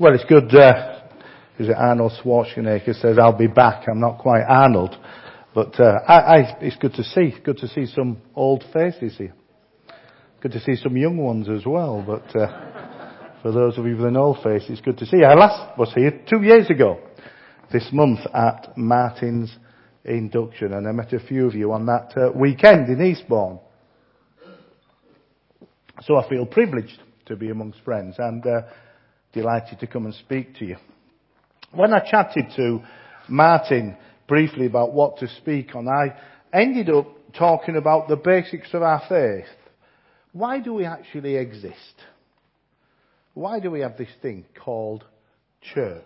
Well, it's good. Uh, is it Arnold Schwarzenegger says, "I'll be back." I'm not quite Arnold, but uh, I, I, it's good to see. Good to see some old faces here. Good to see some young ones as well. But uh, for those of you with an old face, it's good to see. I last was here two years ago, this month at Martin's induction, and I met a few of you on that uh, weekend in Eastbourne. So I feel privileged to be amongst friends and uh, delighted to come and speak to you. When I chatted to Martin briefly about what to speak on, I ended up talking about the basics of our faith. Why do we actually exist? Why do we have this thing called church?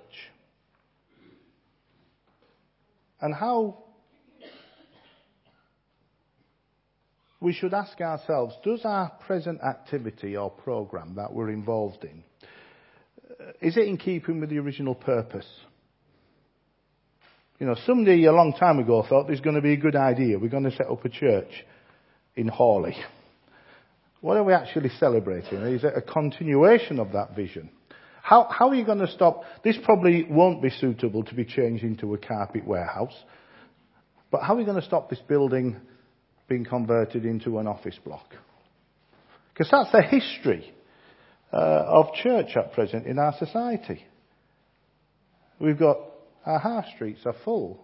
And how we should ask ourselves, does our present activity or program that we're involved in is it in keeping with the original purpose? You know, somebody a long time ago thought there's going to be a good idea. We're going to set up a church in Hawley. What are we actually celebrating? Is it a continuation of that vision? How, how are you going to stop? This probably won't be suitable to be changed into a carpet warehouse. But how are we going to stop this building being converted into an office block? Because that's the history uh, of church at present in our society. We've got our half streets are full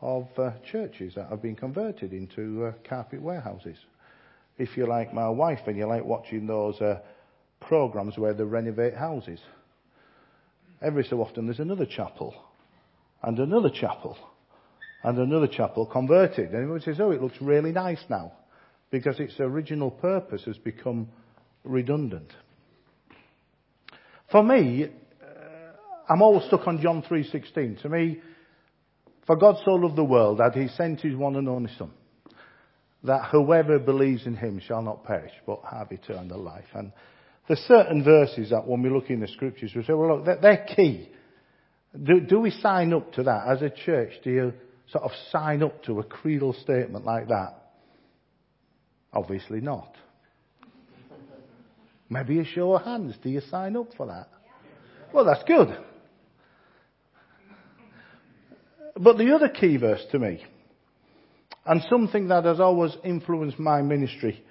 of uh, churches that have been converted into uh, carpet warehouses. If you like my wife and you like watching those uh, programs where they renovate houses, every so often there's another chapel and another chapel and another chapel converted. And everyone says, oh, it looks really nice now because its original purpose has become redundant. For me, uh, I'm always stuck on John 3.16. To me, for God so loved the world that he sent his one and only son, that whoever believes in him shall not perish, but have eternal life. And there's certain verses that when we look in the scriptures, we say, well look, they're, key. Do, do we sign up to that as a church? Do you sort of sign up to a creedal statement like that? Obviously not. Maybe a show of hands. Do you sign up for that? Well, that's good. But the other key verse to me, and something that has always influenced my ministry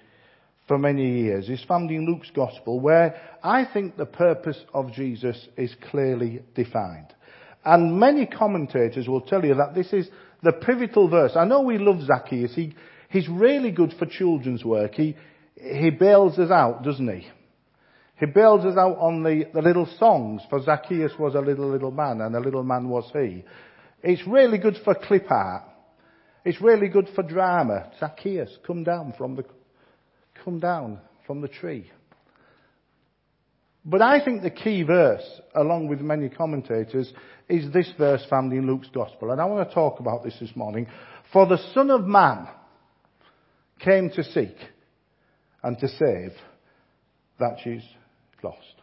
for many years, is found in Luke's Gospel, where I think the purpose of Jesus is clearly defined. And many commentators will tell you that this is the pivotal verse. I know we love Zacchaeus. He, he's really good for children's work. He, he bails us out, doesn't he? He builds us out on the, the little songs, for Zacchaeus was a little, little man, and a little man was he. It's really good for clip art. It's really good for drama. Zacchaeus, come down from the, come down from the tree. But I think the key verse, along with many commentators, is this verse found in Luke's Gospel. And I want to talk about this this morning. For the Son of Man came to seek and to save that which lost.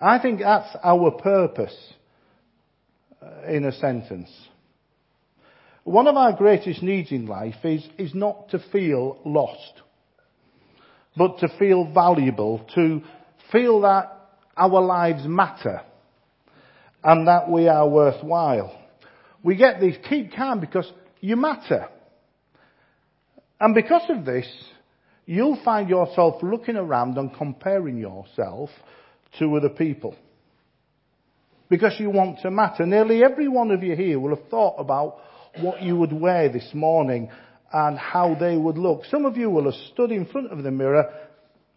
I think that's our purpose uh, in a sentence. One of our greatest needs in life is, is not to feel lost, but to feel valuable, to feel that our lives matter and that we are worthwhile. We get these, keep calm because you matter. And because of this, you'll find yourself looking around and comparing yourself to other people. Because you want to matter. Nearly every one of you here will have thought about what you would wear this morning and how they would look. Some of you will have stood in front of the mirror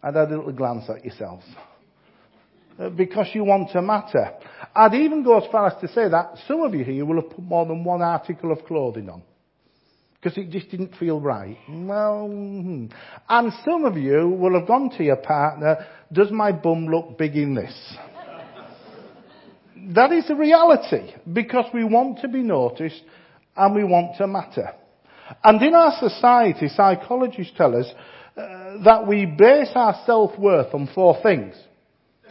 and had a little glance at yourselves. Uh, because you want to matter. I'd even go as far as to say that some of you here will have put more than one article of clothing on because it just didn't feel right. Well, hmm. and some of you will have gone to your partner, does my bum look big in this? that is the reality because we want to be noticed and we want to matter. And in our society, psychologists tell us uh, that we base our self-worth on four things.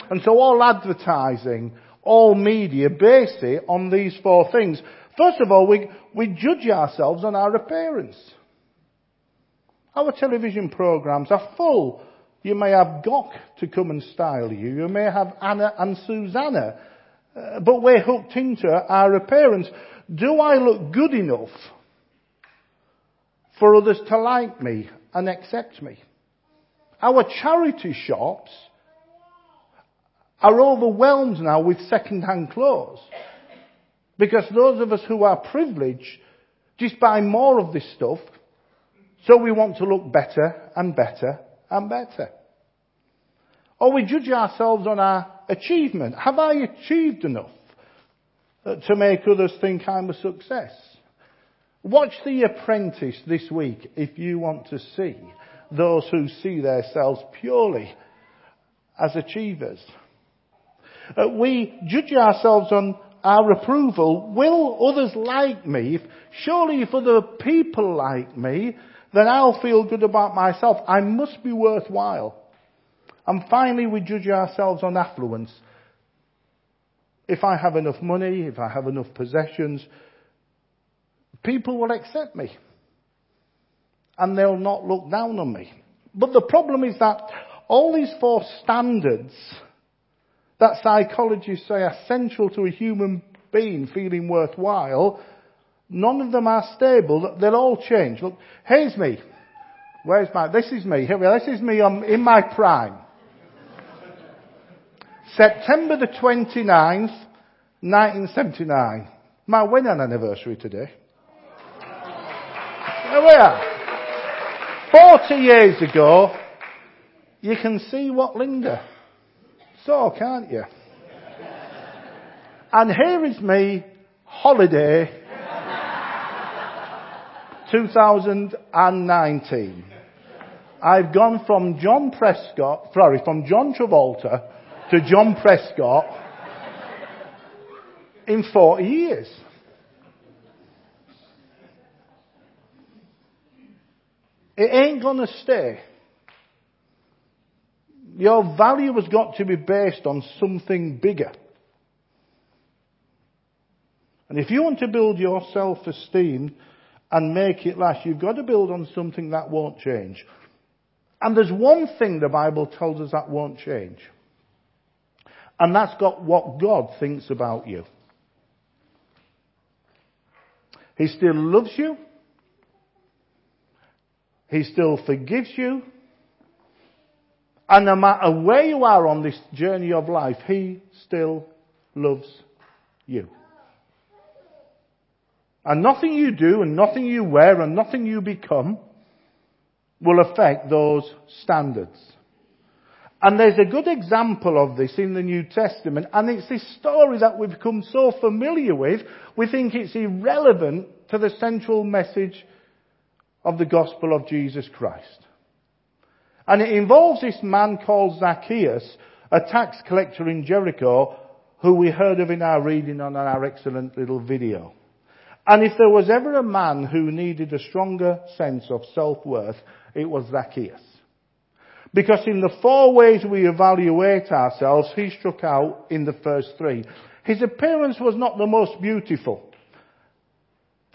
And so all advertising, all media base it on these four things. First of all, we, we judge ourselves on our appearance. Our television programs are full You may have Gok to come and style you. You may have Anna and Susanna. Uh, but we're hooked into our appearance. Do I look good enough for others to like me and accept me? Our charity shops are overwhelmed now with second-hand clothes. Because those of us who are privileged just buy more of this stuff, so we want to look better and better and better. Or we judge ourselves on our achievement. Have I achieved enough uh, to make others think I'm a success? Watch The Apprentice this week if you want to see those who see themselves purely as achievers. Uh, we judge ourselves on our approval. Will others like me? Surely if other people like me, then I'll feel good about myself. I must be worthwhile. And finally, we judge ourselves on affluence. If I have enough money, if I have enough possessions, people will accept me. And they'll not look down on me. But the problem is that all these four standards that psychologists say are central to a human being feeling worthwhile, none of them are stable. They'll all change. Look, here's me. Where's my, this is me. Here we are. This is me I'm in my prime. September the 29th, 1979. My wedding anniversary today. There we are. 40 years ago, you can see what Linda saw, can't you? And here is me, holiday 2019. I've gone from John Prescott, sorry, from John Travolta to John Prescott in 40 years. It ain't gonna stay. Your value has got to be based on something bigger. And if you want to build your self-esteem and make it last, you've got to build on something that won't change. And there's one thing the Bible tells us that won't change. And that's got what God thinks about you. He still loves you. He still forgives you. And no matter where you are on this journey of life, He still loves you. And nothing you do and nothing you wear and nothing you become will affect those standards. And there's a good example of this in the New Testament, and it's this story that we've become so familiar with, we think it's irrelevant to the central message of the gospel of Jesus Christ. And it involves this man called Zacchaeus, a tax collector in Jericho, who we heard of in our reading on our excellent little video. And if there was ever a man who needed a stronger sense of self-worth, it was Zacchaeus. Because in the four ways we evaluate ourselves, he struck out in the first three. His appearance was not the most beautiful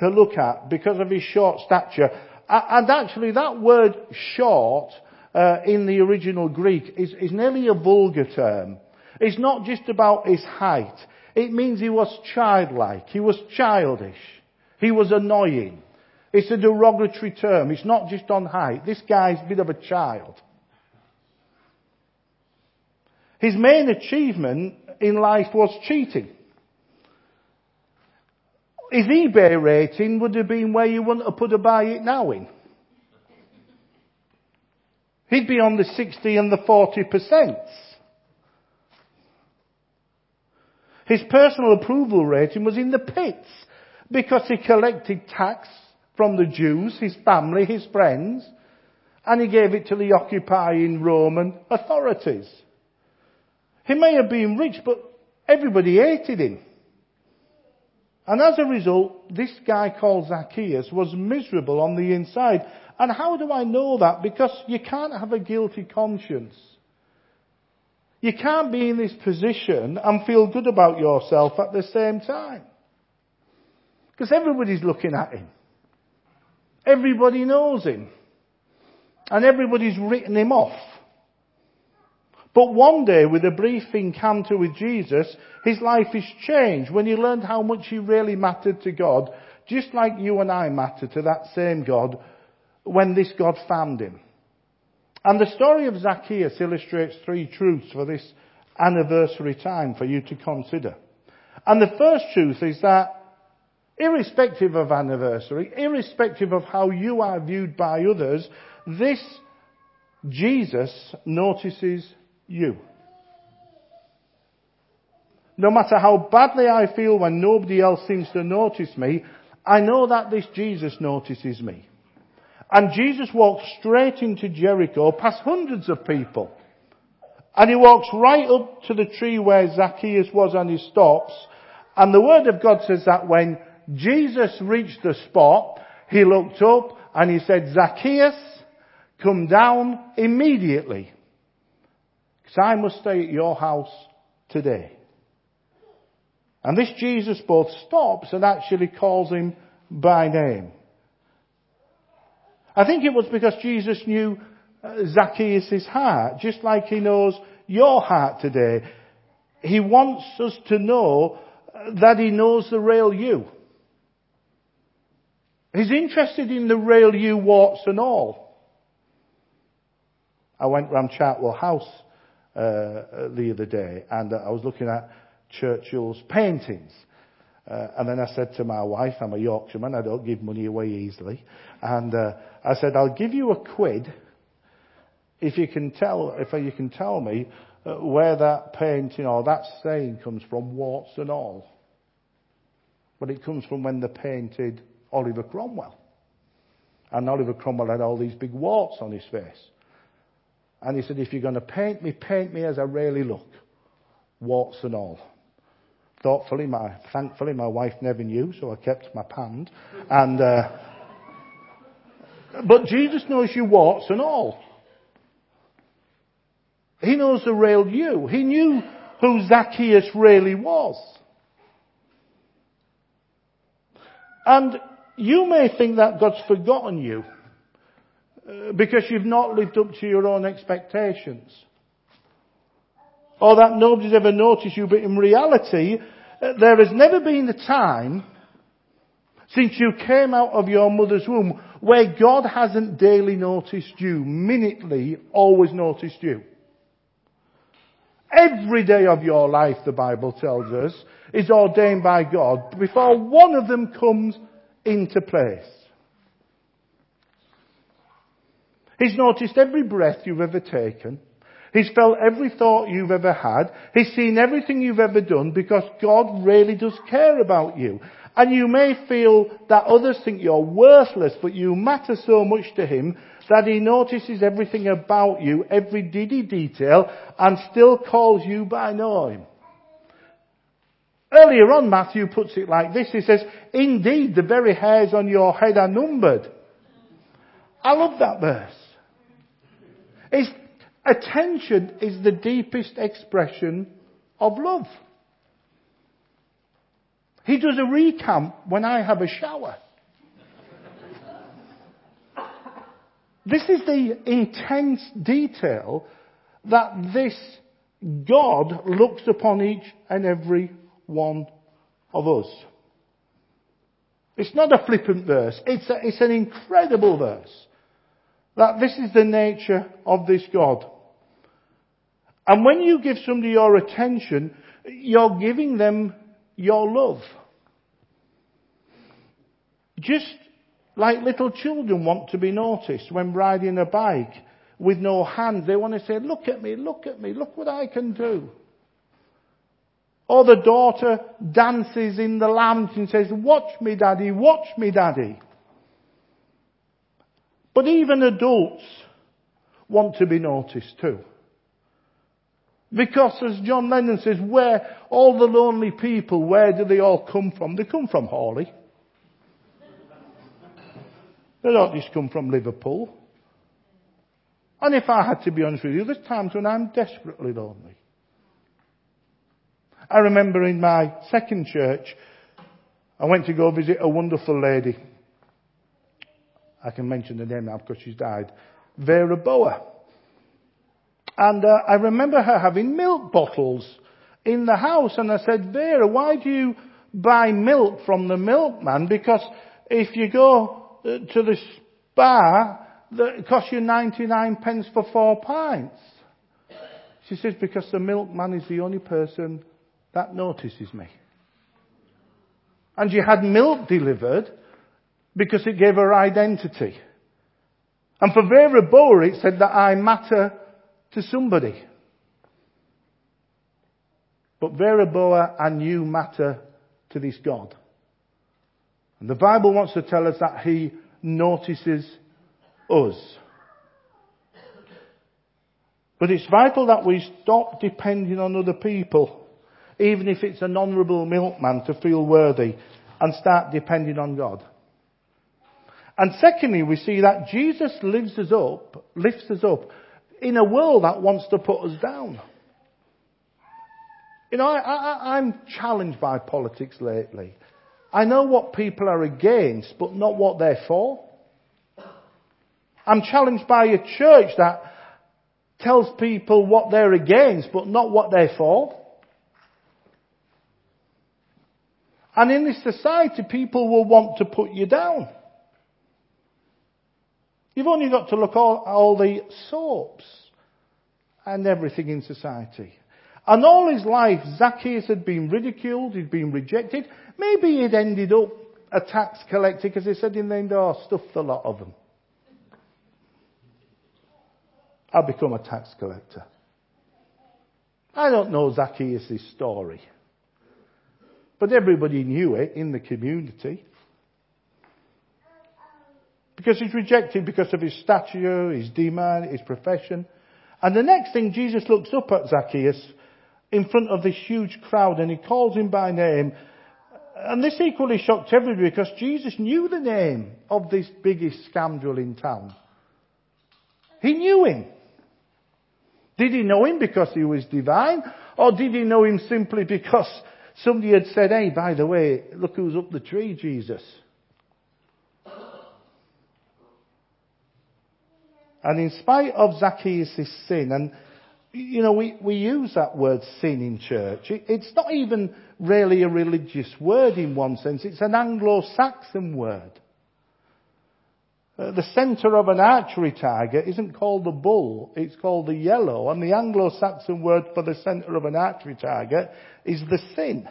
to look at because of his short stature. And actually that word short uh, in the original Greek is, is nearly a vulgar term. It's not just about his height. It means he was childlike. He was childish. He was annoying. It's a derogatory term. It's not just on height. This guy's a bit of a child. His main achievement in life was cheating. His eBay rating would have been where you wouldn't have put a buy it now in. He'd be on the 60 and the 40%. His personal approval rating was in the pits because he collected tax from the Jews, his family, his friends, and he gave it to the occupying Roman authorities. He may have been rich, but everybody hated him. And as a result, this guy called Zacchaeus was miserable on the inside. And how do I know that? Because you can't have a guilty conscience. You can't be in this position and feel good about yourself at the same time. Because everybody's looking at him. Everybody knows him. And everybody's written him off. But one day, with a brief encounter with Jesus, his life is changed when he learned how much he really mattered to God, just like you and I matter to that same God when this God found him. And the story of Zacchaeus illustrates three truths for this anniversary time for you to consider. And the first truth is that irrespective of anniversary, irrespective of how you are viewed by others, this Jesus notices you. No matter how badly I feel when nobody else seems to notice me, I know that this Jesus notices me. And Jesus walks straight into Jericho past hundreds of people. And he walks right up to the tree where Zacchaeus was and he stops. And the word of God says that when Jesus reached the spot, he looked up and he said, Zacchaeus, come down immediately. Because I must stay at your house today. And this Jesus both stops and actually calls him by name. I think it was because Jesus knew uh, Zacchaeus' heart, just like he knows your heart today. He wants us to know that he knows the real you. He's interested in the real you, warts and all. I went round Chartwell House uh, the other day, and uh, I was looking at Churchill's paintings. Uh, and then I said to my wife, I'm a Yorkshireman, I don't give money away easily. And uh, I said, I'll give you a quid if you can tell, if you can tell me uh, where that painting or that saying comes from, warts and all. But it comes from when they painted Oliver Cromwell. And Oliver Cromwell had all these big warts on his face. And he said, if you're going to paint me, paint me as I really look. Warts and all. Thoughtfully, my, thankfully, my wife never knew, so I kept my pand. And, uh, but Jesus knows you warts and all. He knows the real you. He knew who Zacchaeus really was. And you may think that God's forgotten you uh, because you've not lived up to your own expectations. Or that nobody's ever noticed you, but in reality, uh, there has never been a time since you came out of your mother's womb where God hasn't daily noticed you, minutely always noticed you. Every day of your life, the Bible tells us, is ordained by God before one of them comes into place. He's noticed every breath you've ever taken. He's felt every thought you've ever had. He's seen everything you've ever done because God really does care about you. And you may feel that others think you're worthless, but you matter so much to Him that He notices everything about you, every diddy detail, and still calls you by name. Earlier on, Matthew puts it like this. He says, indeed, the very hairs on your head are numbered. I love that verse. It's, attention is the deepest expression of love. He does a recount when I have a shower. this is the intense detail that this God looks upon each and every one of us. It's not a flippant verse. It's, a, it's an incredible verse. That this is the nature of this God. And when you give somebody your attention, you're giving them your love. Just like little children want to be noticed when riding a bike with no hands. They want to say, look at me, look at me, look what I can do. Or the daughter dances in the lounge and says, watch me daddy, watch me daddy. But even adults want to be noticed too. Because as John Lennon says, where all the lonely people, where do they all come from? They come from Hawley. They don't just come from Liverpool. And if I had to be honest with you, there's times when I'm desperately lonely. I remember in my second church, I went to go visit a wonderful lady. I can mention the name now because she's died. Vera Boa. And uh, I remember her having milk bottles in the house. And I said, Vera, why do you buy milk from the milkman? Because if you go Uh, to the spa, that costs you 99 pence for four pints. She says, because the milkman is the only person that notices me. And she had milk delivered because it gave her identity. And for Vera Boer, it said that I matter to somebody. But Vera Boer and you matter to this God. And the Bible wants to tell us that He notices us. But it's vital that we stop depending on other people, even if it's an honourable milkman to feel worthy, and start depending on God. And secondly, we see that Jesus lifts us up, lifts us up in a world that wants to put us down. You know, I, I'm challenged by politics lately. I know what people are against, but not what they're for. I'm challenged by a church that tells people what they're against, but not what they're for. And in this society, people will want to put you down. You've only got to look at all, all the soaps and everything in society. And all his life, Zacchaeus had been ridiculed, he'd been rejected. Maybe he'd ended up a tax collector because they said in the end, oh, stuffed a lot of them. I'll become a tax collector. I don't know Zacchaeus' story. But everybody knew it in the community. Because he's rejected because of his stature, his demand, his profession. And the next thing, Jesus looks up at Zacchaeus in front of this huge crowd and he calls him by name. And this equally shocked everybody because Jesus knew the name of this biggest scoundrel in town. He knew him. Did he know him because he was divine? Or did he know him simply because somebody had said, hey, by the way, look who's up the tree, Jesus? And in spite of Zacchaeus' sin, and you know, we, we use that word sin in church. It, it's not even really a religious word in one sense. It's an Anglo-Saxon word. Uh, the centre of an archery target isn't called the bull, it's called the yellow. And the Anglo-Saxon word for the centre of an archery target is the sin.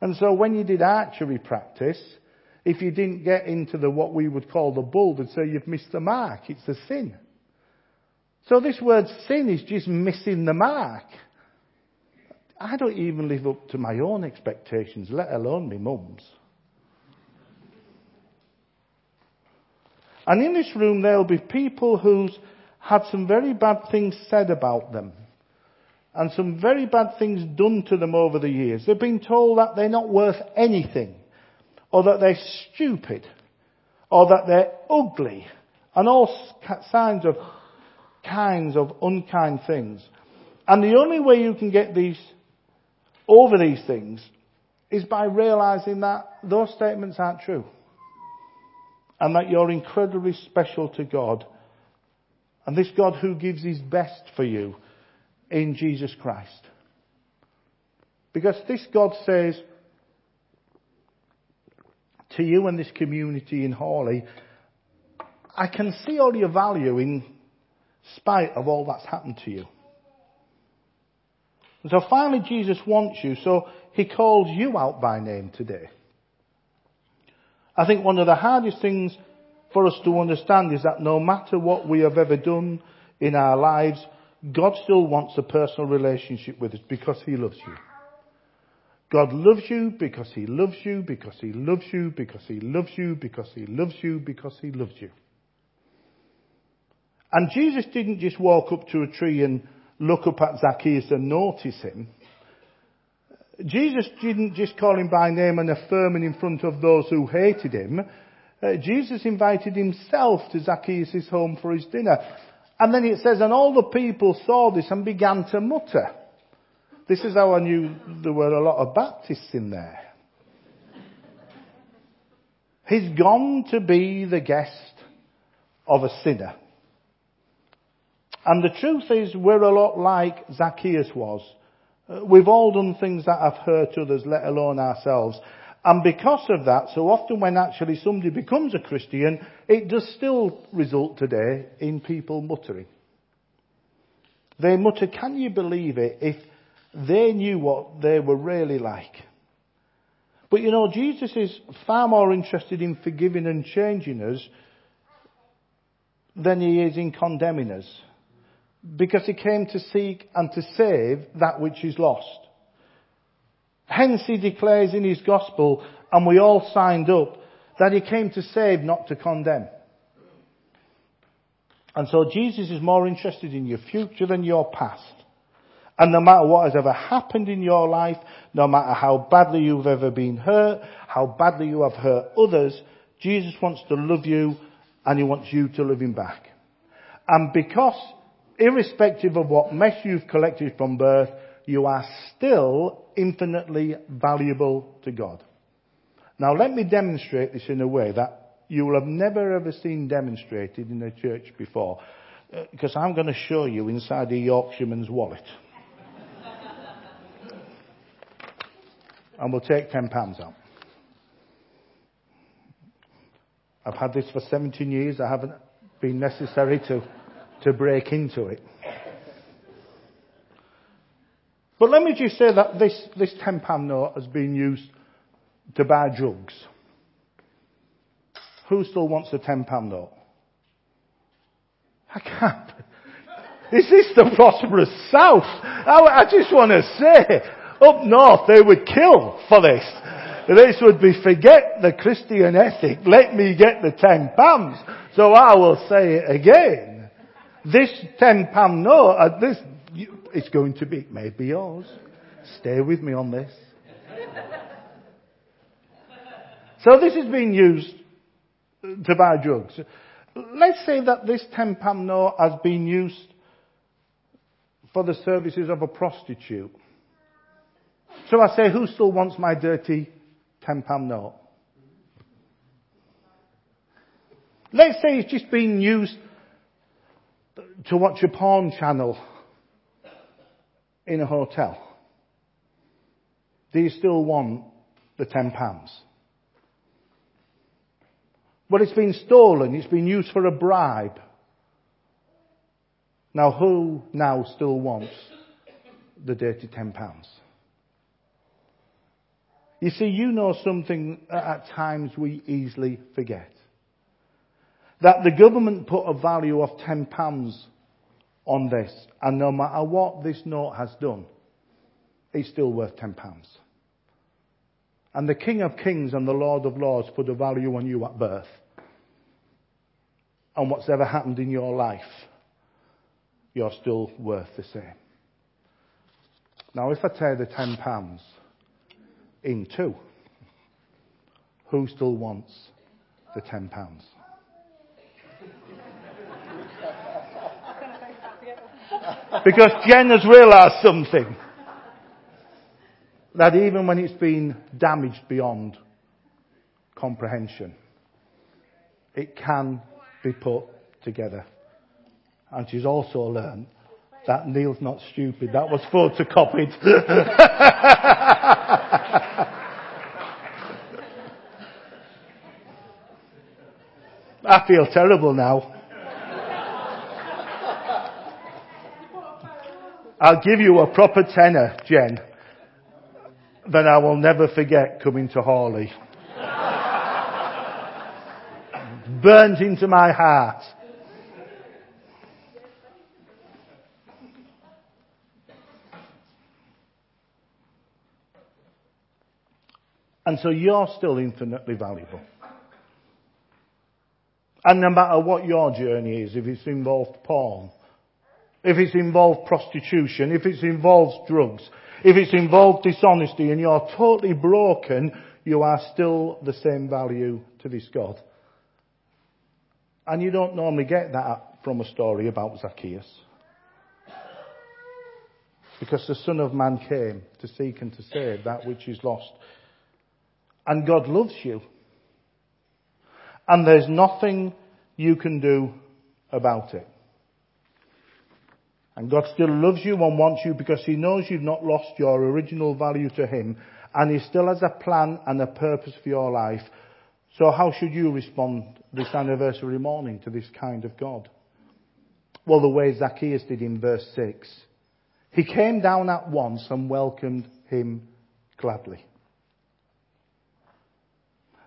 And so when you did archery practice, if you didn't get into the what we would call the bull, they'd say you've missed the mark. It's a sin. So this word sin is just missing the mark. I don't even live up to my own expectations, let alone my mum's. And in this room there'll be people who's had some very bad things said about them. And some very bad things done to them over the years. They've been told that they're not worth anything. Or that they're stupid. Or that they're ugly. And all signs of kinds of unkind things. And the only way you can get these, over these things, is by realizing that those statements aren't true. And that you're incredibly special to God. And this God who gives his best for you in Jesus Christ. Because this God says to you and this community in Hawley, I can see all your value in spite of all that's happened to you. And so finally Jesus wants you, so he calls you out by name today. I think one of the hardest things for us to understand is that no matter what we have ever done in our lives, God still wants a personal relationship with us because He loves you. God loves you because He loves you, because He loves you, because He loves you, because He loves you, because He loves you. And Jesus didn't just walk up to a tree and look up at Zacchaeus and notice him. Jesus didn't just call him by name and affirm him in front of those who hated him. Uh, Jesus invited himself to Zacchaeus' home for his dinner. And then it says, and all the people saw this and began to mutter. This is how I knew there were a lot of Baptists in there. He's gone to be the guest of a sinner. And the truth is, we're a lot like Zacchaeus was. Uh, we've all done things that have hurt others, let alone ourselves. And because of that, so often when actually somebody becomes a Christian, it does still result today in people muttering. They mutter, can you believe it, if they knew what they were really like? But you know, Jesus is far more interested in forgiving and changing us than he is in condemning us. Because he came to seek and to save that which is lost. Hence he declares in his gospel, and we all signed up, that he came to save, not to condemn. And so Jesus is more interested in your future than your past. And no matter what has ever happened in your life, no matter how badly you've ever been hurt, how badly you have hurt others, Jesus wants to love you and he wants you to love him back. And because, irrespective of what mess you've collected from birth, you are still infinitely valuable to God. Now let me demonstrate this in a way that you will have never ever seen demonstrated in a church before. Because uh, I'm going to show you inside a Yorkshireman's wallet. and we'll take £10 out. I've had this for 17 years. I haven't been necessary to, to break into it. But let me just say that this, this £10 note has been used to buy drugs. Who still wants a £10 note? I can't. Is this the prosperous South? I, I just want to say, up north they would kill for this. This would be forget the Christian ethic, let me get the ten pounds. So I will say it again. This ten pound note, uh, this, it's going to be, maybe yours. Stay with me on this. So this is being used to buy drugs. Let's say that this ten pound note has been used for the services of a prostitute. So I say, who still wants my dirty £10 note? Let's say it's just been used to watch a porn channel in a hotel. Do you still want the £10? But it's been stolen, it's been used for a bribe. Now who now still wants the dirty £10? You see, you know something at times we easily forget. That the government put a value of £10 on this, and no matter what this note has done, it's still worth £10. And the King of Kings and the Lord of Lords put a value on you at birth. And what's ever happened in your life, you're still worth the same. Now, if I tear the £10 in two. Who still wants the £10? Because Jen has realised something. That even when it's been damaged beyond comprehension, it can be put together. And she's also learned that Neil's not stupid. That was photocopied. I feel terrible now. I'll give you a proper tenor, Jen, that I will never forget coming to Hawley. Burnt into my heart. And so you're still infinitely valuable. And no matter what your journey is, if it's involved porn, if it's involved prostitution, if it's involved drugs, if it's involved dishonesty and you're totally broken, you are still the same value to this God. And you don't normally get that from a story about Zacchaeus. Because the Son of Man came to seek and to save that which is lost. And God loves you. And there's nothing you can do about it. And God still loves you and wants you because He knows you've not lost your original value to Him and He still has a plan and a purpose for your life. So how should you respond this anniversary morning to this kind of God? Well, the way Zacchaeus did in verse 6. He came down at once and welcomed him gladly.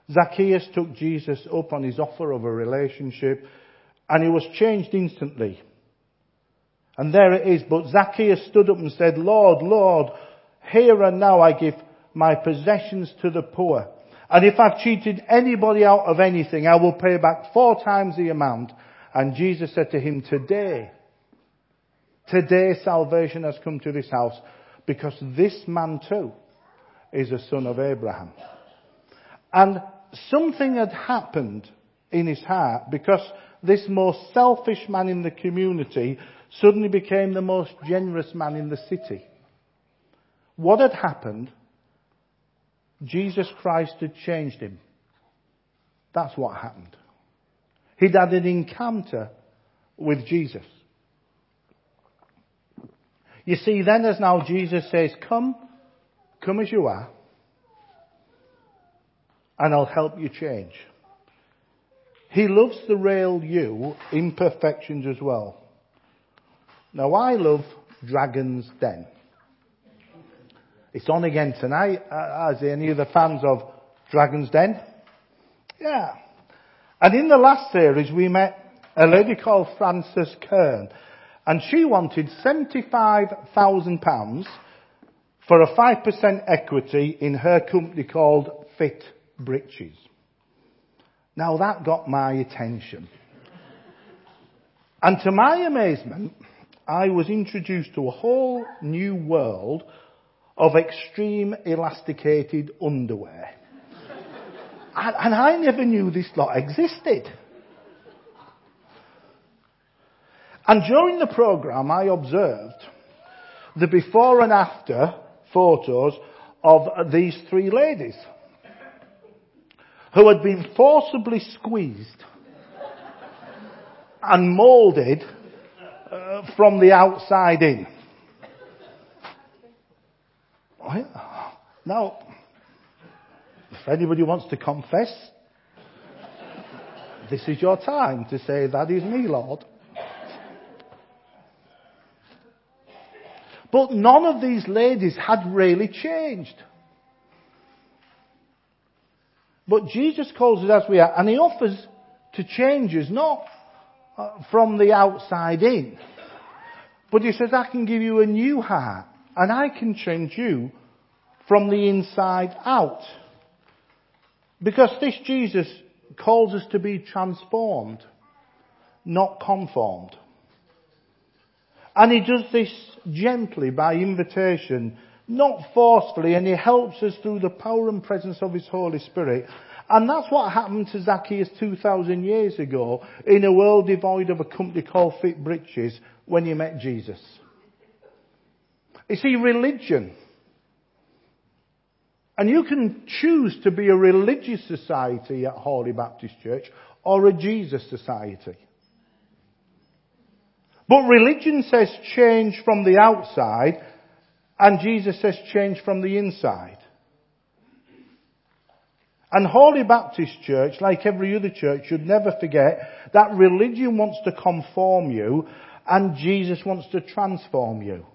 Zacchaeus took Jesus up on his offer of a relationship and he was changed instantly. And there it is. But Zacchaeus stood up and said, Lord, Lord, here and now I give my possessions to the poor. And if I've cheated anybody out of anything, I will pay back four times the amount. And Jesus said to him, today, today salvation has come to this house because this man too is a son of Abraham. And something had happened in his heart because this most selfish man in the community suddenly became the most generous man in the city. What had happened? Jesus Christ had changed him. That's what happened. He'd had an encounter with Jesus. You see, then as now Jesus says, come, come as you are, and I'll help you change. He loves the real you, imperfections as well. Now I love Dragon's Den. It's on again tonight. Uh, is any of the fans of Dragon's Den? Yeah. And in the last series we met a lady called Frances Kern and she wanted £75,000 for a 5% equity in her company called Fit Britches. Now that got my attention. And to my amazement, I was introduced to a whole new world of extreme elasticated underwear. and, and I never knew this lot existed. And during the program, I observed the before and after photos of these three ladies who had been forcibly squeezed and moulded uh, from the outside in. Now, if anybody wants to confess, this is your time to say, That is me, Lord. But none of these ladies had really changed. But Jesus calls us as we are, and He offers to change us, not uh, from the outside in. But he says, I can give you a new heart and I can change you from the inside out. Because this Jesus calls us to be transformed, not conformed. And he does this gently by invitation, not forcefully, and he helps us through the power and presence of his Holy Spirit and that's what happened to Zacchaeus 2,000 years ago in a world devoid of a company called Fit Britches when he met Jesus. You see, religion. And you can choose to be a religious society at Hawley Baptist Church or a Jesus society. But religion says change from the outside and Jesus says change from the inside. And Hawley Baptist Church, like every other church, should never forget that religion wants to conform you and Jesus wants to transform you.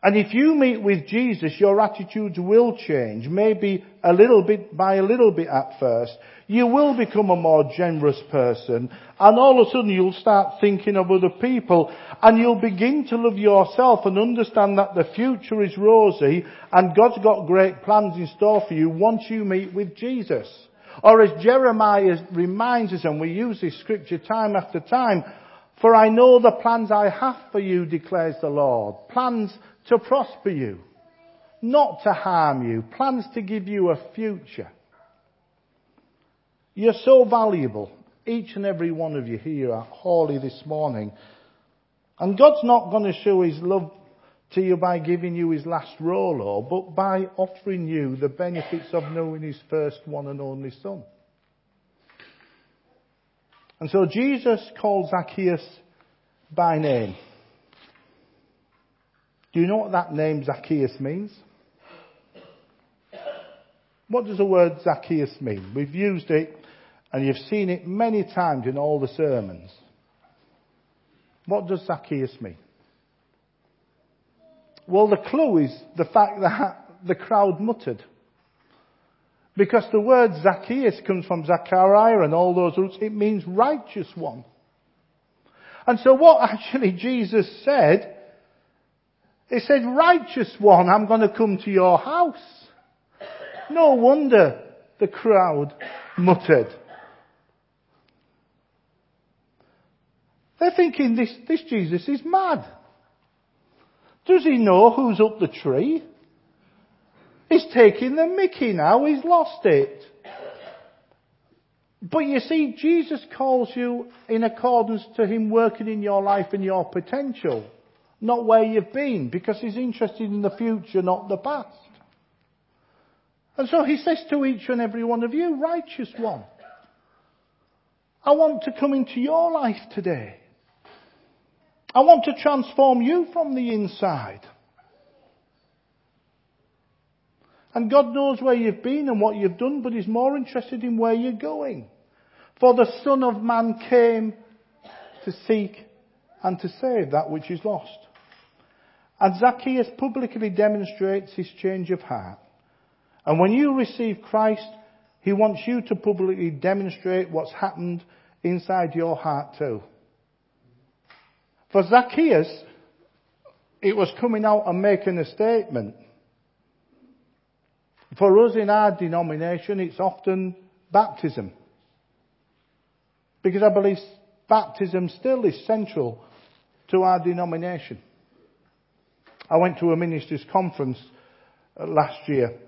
And if you meet with Jesus, your attitudes will change, maybe a little bit by a little bit at first. You will become a more generous person, and all of a sudden you'll start thinking of other people, and you'll begin to love yourself and understand that the future is rosy, and God's got great plans in store for you once you meet with Jesus. Or as Jeremiah reminds us, and we use this scripture time after time, for I know the plans I have for you, declares the Lord. Plans to prosper you, not to harm you, plans to give you a future. You're so valuable, each and every one of you here at Hawley this morning. And God's not going to show His love to you by giving you His last Rolo, but by offering you the benefits of knowing His first one and only Son. And so Jesus called Zacchaeus by name. Do you know what that name Zacchaeus means? What does the word Zacchaeus mean? We've used it and you've seen it many times in all the sermons. What does Zacchaeus mean? Well, the clue is the fact that the crowd muttered. Because the word Zacchaeus comes from Zachariah and all those roots. It means righteous one. And so what actually Jesus said, he said, righteous one, I'm going to come to your house. No wonder the crowd muttered. They're thinking this, this Jesus is mad. Does he know who's up the tree? He's taking the mickey now, he's lost it. But you see, Jesus calls you in accordance to Him working in your life and your potential, not where you've been, because He's interested in the future, not the past. And so He says to each and every one of you, righteous one, I want to come into your life today. I want to transform you from the inside. And God knows where you've been and what you've done, but He's more interested in where you're going. For the Son of Man came to seek and to save that which is lost. And Zacchaeus publicly demonstrates his change of heart. And when you receive Christ, He wants you to publicly demonstrate what's happened inside your heart too. For Zacchaeus, it was coming out and making a statement. For us in our denomination, it's often baptism. Because I believe baptism still is central to our denomination. I went to a ministers' conference uh, last year,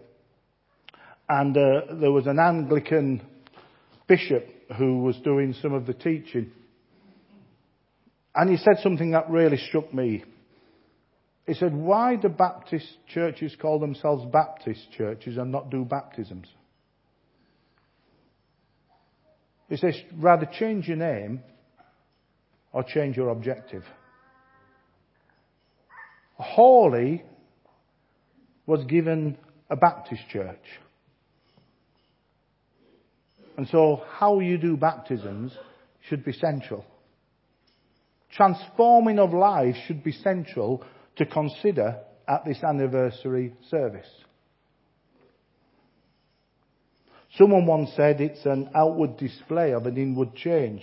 and uh, there was an Anglican bishop who was doing some of the teaching. And he said something that really struck me. He said, Why do Baptist churches call themselves Baptist churches and not do baptisms? He says, rather change your name or change your objective. Hawley was given a Baptist church. And so how you do baptisms should be central. Transforming of lives should be central to consider at this anniversary service. Someone once said it's an outward display of an inward change.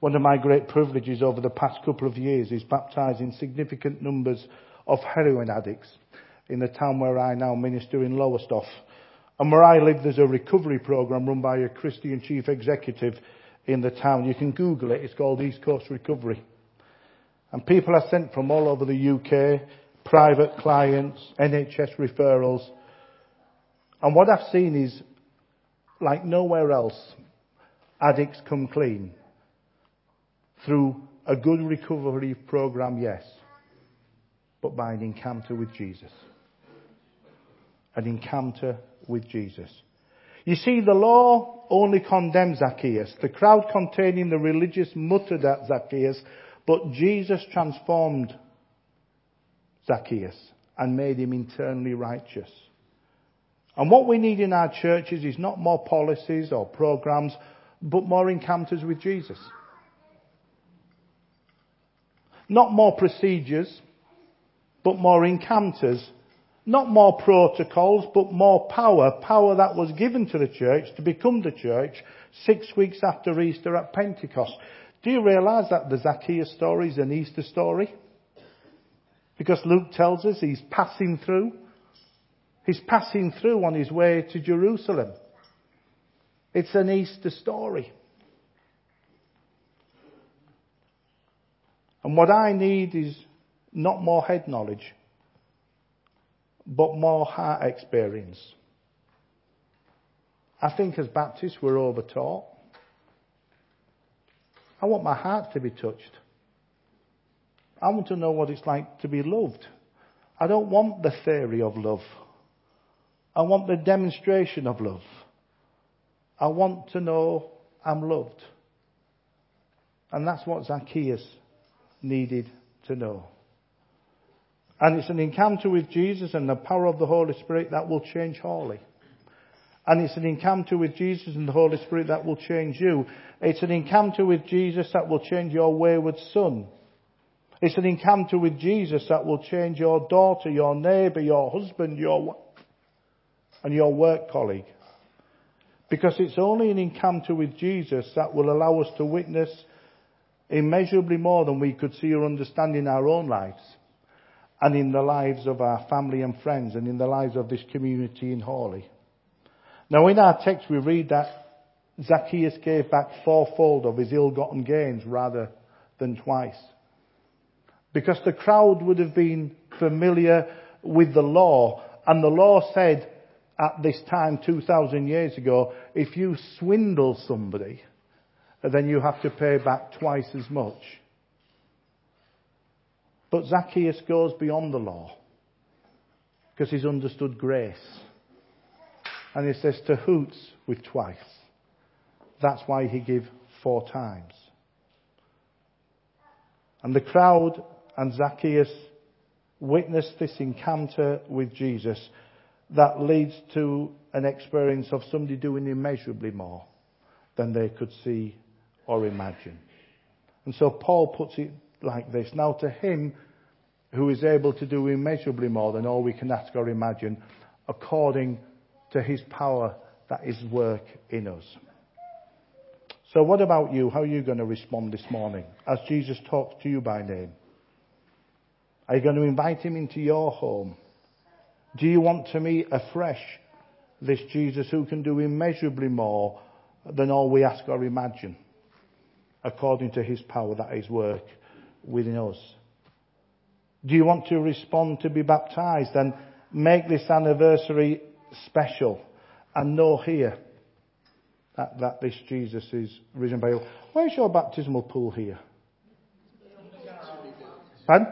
One of my great privileges over the past couple of years is baptizing significant numbers of heroin addicts in the town where I now minister in Lowestoft. And where I live, there's a recovery program run by a Christian chief executive in the town. You can Google it. It's called East Coast Recovery. And people are sent from all over the UK, private clients, NHS referrals. And what I've seen is, like nowhere else, addicts come clean. Through a good recovery program, yes. But by an encounter with Jesus. An encounter with Jesus. You see, the law only condemned Zacchaeus. The crowd containing the religious muttered at Zacchaeus, but Jesus transformed Zacchaeus and made him internally righteous. And what we need in our churches is not more policies or programs, but more encounters with Jesus. Not more procedures, but more encounters not more protocols, but more power, power that was given to the church to become the church six weeks after Easter at Pentecost. Do you realize that the Zacchaeus story is an Easter story? Because Luke tells us he's passing through. He's passing through on his way to Jerusalem. It's an Easter story. And what I need is not more head knowledge, but more heart experience. I think as Baptists we're overtaught. I want my heart to be touched. I want to know what it's like to be loved. I don't want the theory of love. I want the demonstration of love. I want to know I'm loved. And that's what Zacchaeus needed to know. And it's an encounter with Jesus and the power of the Holy Spirit that will change Hawley. And it's an encounter with Jesus and the Holy Spirit that will change you. It's an encounter with Jesus that will change your wayward son. It's an encounter with Jesus that will change your daughter, your neighbour, your husband, your and your work colleague. Because it's only an encounter with Jesus that will allow us to witness immeasurably more than we could see or understand in our own lives and in the lives of our family and friends and in the lives of this community in Hawley. Now in our text we read that Zacchaeus gave back fourfold of his ill-gotten gains rather than twice. Because the crowd would have been familiar with the law and the law said at this time 2,000 years ago, if you swindle somebody, then you have to pay back twice as much. But Zacchaeus goes beyond the law because he's understood grace. And he says to hoots with twice. That's why he gave four times. And the crowd and Zacchaeus witnessed this encounter with Jesus that leads to an experience of somebody doing immeasurably more than they could see or imagine. And so Paul puts it like this. Now to him who is able to do immeasurably more than all we can ask or imagine, according to his power that is work in us. So what about you? How are you going to respond this morning as Jesus talks to you by name? Are you going to invite him into your home? Do you want to meet afresh this Jesus who can do immeasurably more than all we ask or imagine, according to his power that is work within us? Do you want to respond to be baptized and make this anniversary special and know here that, that this Jesus is risen by you? Where's your baptismal pool here? Pardon?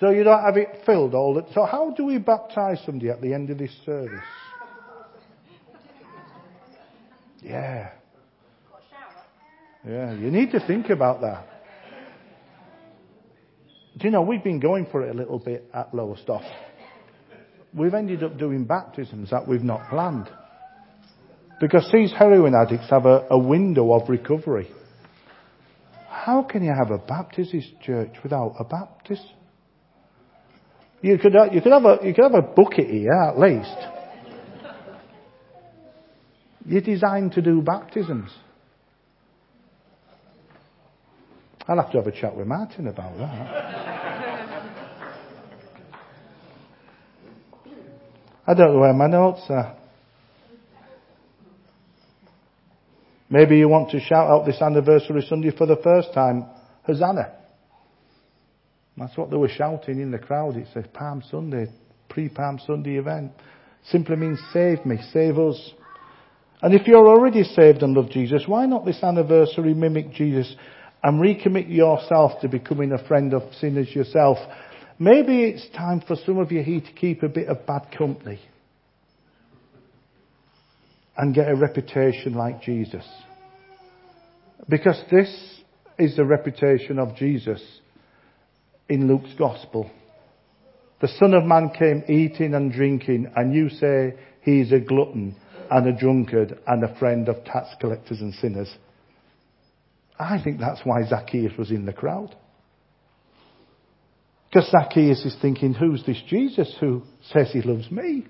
So you don't have it filled all the, so how do we baptize somebody at the end of this service? Yeah. Yeah, you need to think about that. Do you know, we've been going for it a little bit at Lowestoft. We've ended up doing baptisms that we've not planned. Because these heroin addicts have a, a window of recovery. How can you have a Baptist church without a Baptist? You could, you could have a, you could have a bucket here at least. You're designed to do baptisms. I'll have to have a chat with Martin about that. I don't know where my notes are. Maybe you want to shout out this anniversary Sunday for the first time, Hosanna. That's what they were shouting in the crowd. It's a Palm Sunday, pre-Palm Sunday event. Simply means save me, save us. And if you're already saved and love Jesus, why not this anniversary mimic Jesus and recommit yourself to becoming a friend of sinners yourself? Maybe it's time for some of you here to keep a bit of bad company and get a reputation like Jesus. Because this is the reputation of Jesus in Luke's Gospel. The Son of Man came eating and drinking, and you say he's a glutton and a drunkard and a friend of tax collectors and sinners. I think that's why Zacchaeus was in the crowd. Because Zacchaeus is thinking, who's this Jesus who says he loves me?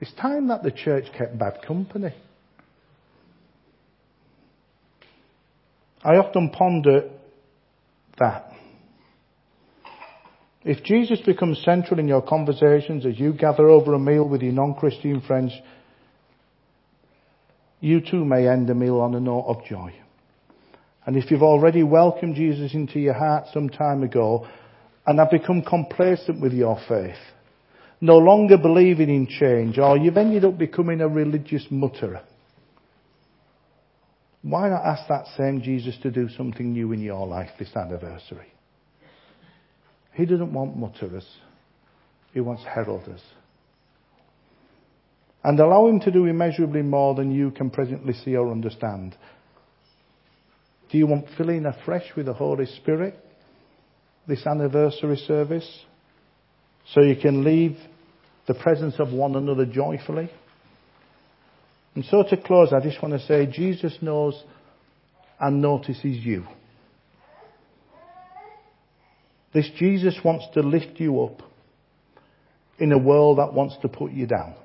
It's time that the church kept bad company. I often ponder that. If Jesus becomes central in your conversations as you gather over a meal with your non-Christian friends, you too may end the meal on a note of joy. And if you've already welcomed Jesus into your heart some time ago and have become complacent with your faith, no longer believing in change, or you've ended up becoming a religious mutterer, why not ask that same Jesus to do something new in your life this anniversary? He doesn't want mutterers. He wants heralders. And allow him to do immeasurably more than you can presently see or understand. Do you want filling afresh with the Holy Spirit this anniversary service? So you can leave the presence of one another joyfully? And so to close, I just want to say Jesus knows and notices you. This Jesus wants to lift you up in a world that wants to put you down.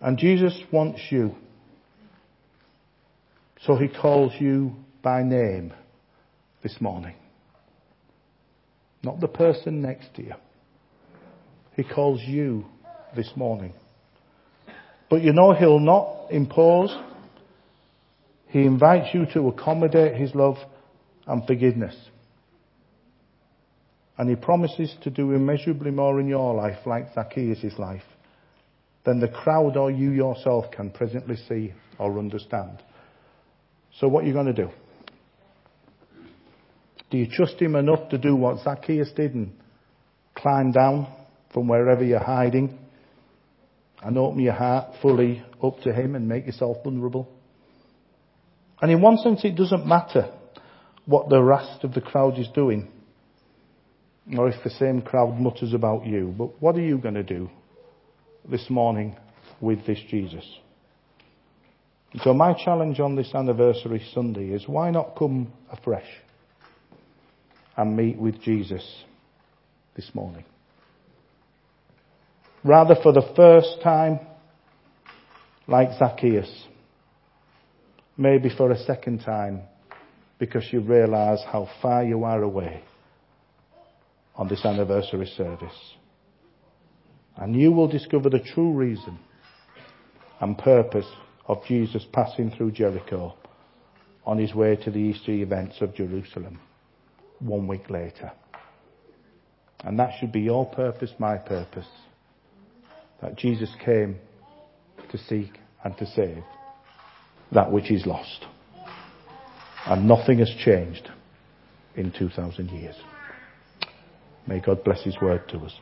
And Jesus wants you. So he calls you by name this morning. Not the person next to you. He calls you this morning. But you know he'll not impose. He invites you to accommodate his love and forgiveness. And he promises to do immeasurably more in your life, like Zacchaeus' life, than the crowd or you yourself can presently see or understand. So what are you going to do? Do you trust him enough to do what Zacchaeus did and climb down from wherever you're hiding and open your heart fully up to him and make yourself vulnerable? And in one sense, it doesn't matter what the rest of the crowd is doing or if the same crowd mutters about you. But what are you going to do this morning with this Jesus? So my challenge on this anniversary Sunday is why not come afresh and meet with Jesus this morning? Rather for the first time, like Zacchaeus, maybe for a second time, because you realize how far you are away on this anniversary service. And you will discover the true reason and purpose of Jesus passing through Jericho on his way to the Easter events of Jerusalem one week later. And that should be your purpose, my purpose. That Jesus came to seek and to save that which is lost. And nothing has changed in 2,000 years. May God bless His word to us.